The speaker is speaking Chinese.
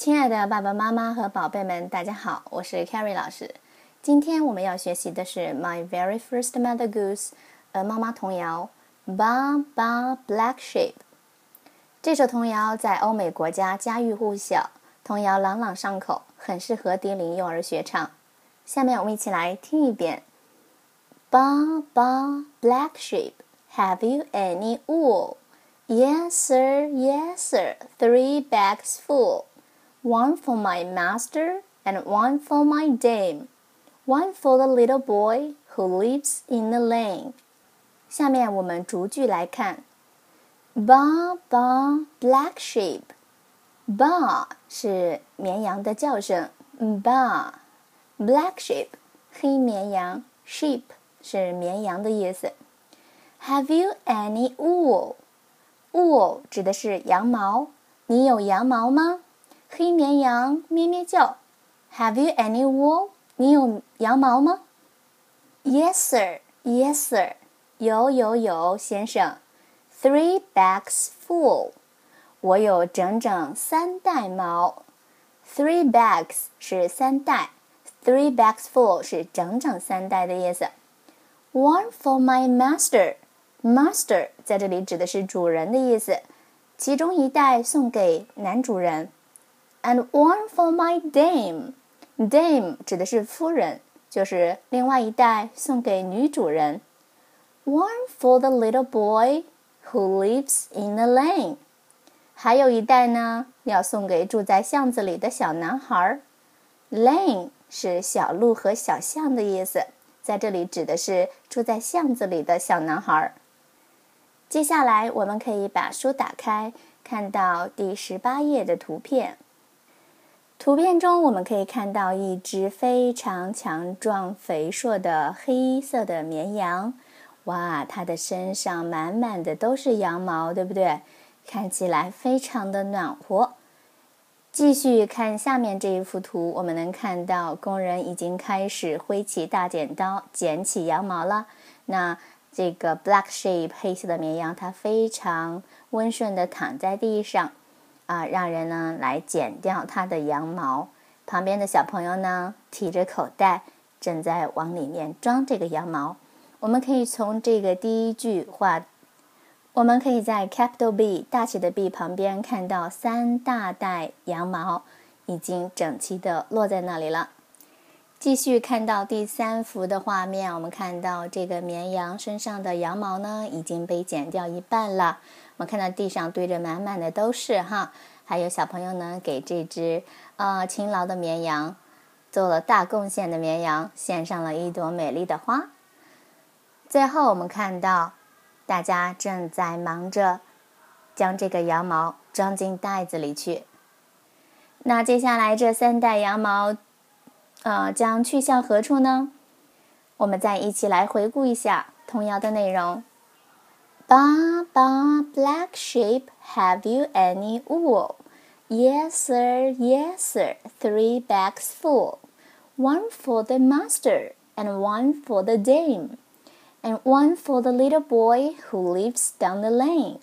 亲爱的爸爸妈妈和宝贝们，大家好，我是 Carrie 老师。今天我们要学习的是《My Very First Mother Goose》呃妈妈童谣《Ba Ba Black Sheep》。这首童谣在欧美国家家喻户晓，童谣朗朗上口，很适合低龄幼儿学唱。下面我们一起来听一遍：Ba Ba Black Sheep, have you any wool? Yes, sir, yes, sir, three bags full. One for my master and one for my dame. One for the little boy who lives in the lane. 下面我们逐句来看。Ba ba black sheep. Ba 是绵羊的叫声。Ba black sheep 黑绵羊。Sheep 是绵羊的意思。Have you any wool? Wool 指的是羊毛。你有羊毛吗？ 黑绵羊咩咩叫。Have you any wool？你有羊毛吗？Yes, sir. Yes, sir. 有有有，先生。Three bags full. 我有整整三袋毛。Three bags 是三袋。Three bags full 是整整三袋的意思。One for my master. Master 在这里指的是主人的意思。其中一袋送给男主人。And one for my dame. Dame 指的是夫人，就是另外一袋送给女主人。One for the little boy who lives in the lane. 还有一袋呢，要送给住在巷子里的小男孩。Lane 是小路和小巷的意思，在这里指的是住在巷子里的小男孩。接下来，我们可以把书打开，看到第十八页的图片。图片中，我们可以看到一只非常强壮、肥硕的黑色的绵羊。哇，它的身上满满的都是羊毛，对不对？看起来非常的暖和。继续看下面这一幅图，我们能看到工人已经开始挥起大剪刀剪起羊毛了。那这个 black sheep 黑色的绵羊，它非常温顺地躺在地上。啊，让人呢来剪掉它的羊毛。旁边的小朋友呢提着口袋，正在往里面装这个羊毛。我们可以从这个第一句话，我们可以在 capital B 大写的 B 旁边看到三大袋羊毛已经整齐的落在那里了。继续看到第三幅的画面，我们看到这个绵羊身上的羊毛呢已经被剪掉一半了。我们看到地上堆着满满的都是哈，还有小朋友呢，给这只呃勤劳的绵羊做了大贡献的绵羊献上了一朵美丽的花。最后我们看到大家正在忙着将这个羊毛装进袋子里去。那接下来这三袋羊毛，呃，将去向何处呢？我们再一起来回顾一下童谣的内容。Ba, ba, black sheep, have you any wool? Yes, sir, yes, sir, three bags full. One for the master, and one for the dame, and one for the little boy who lives down the lane.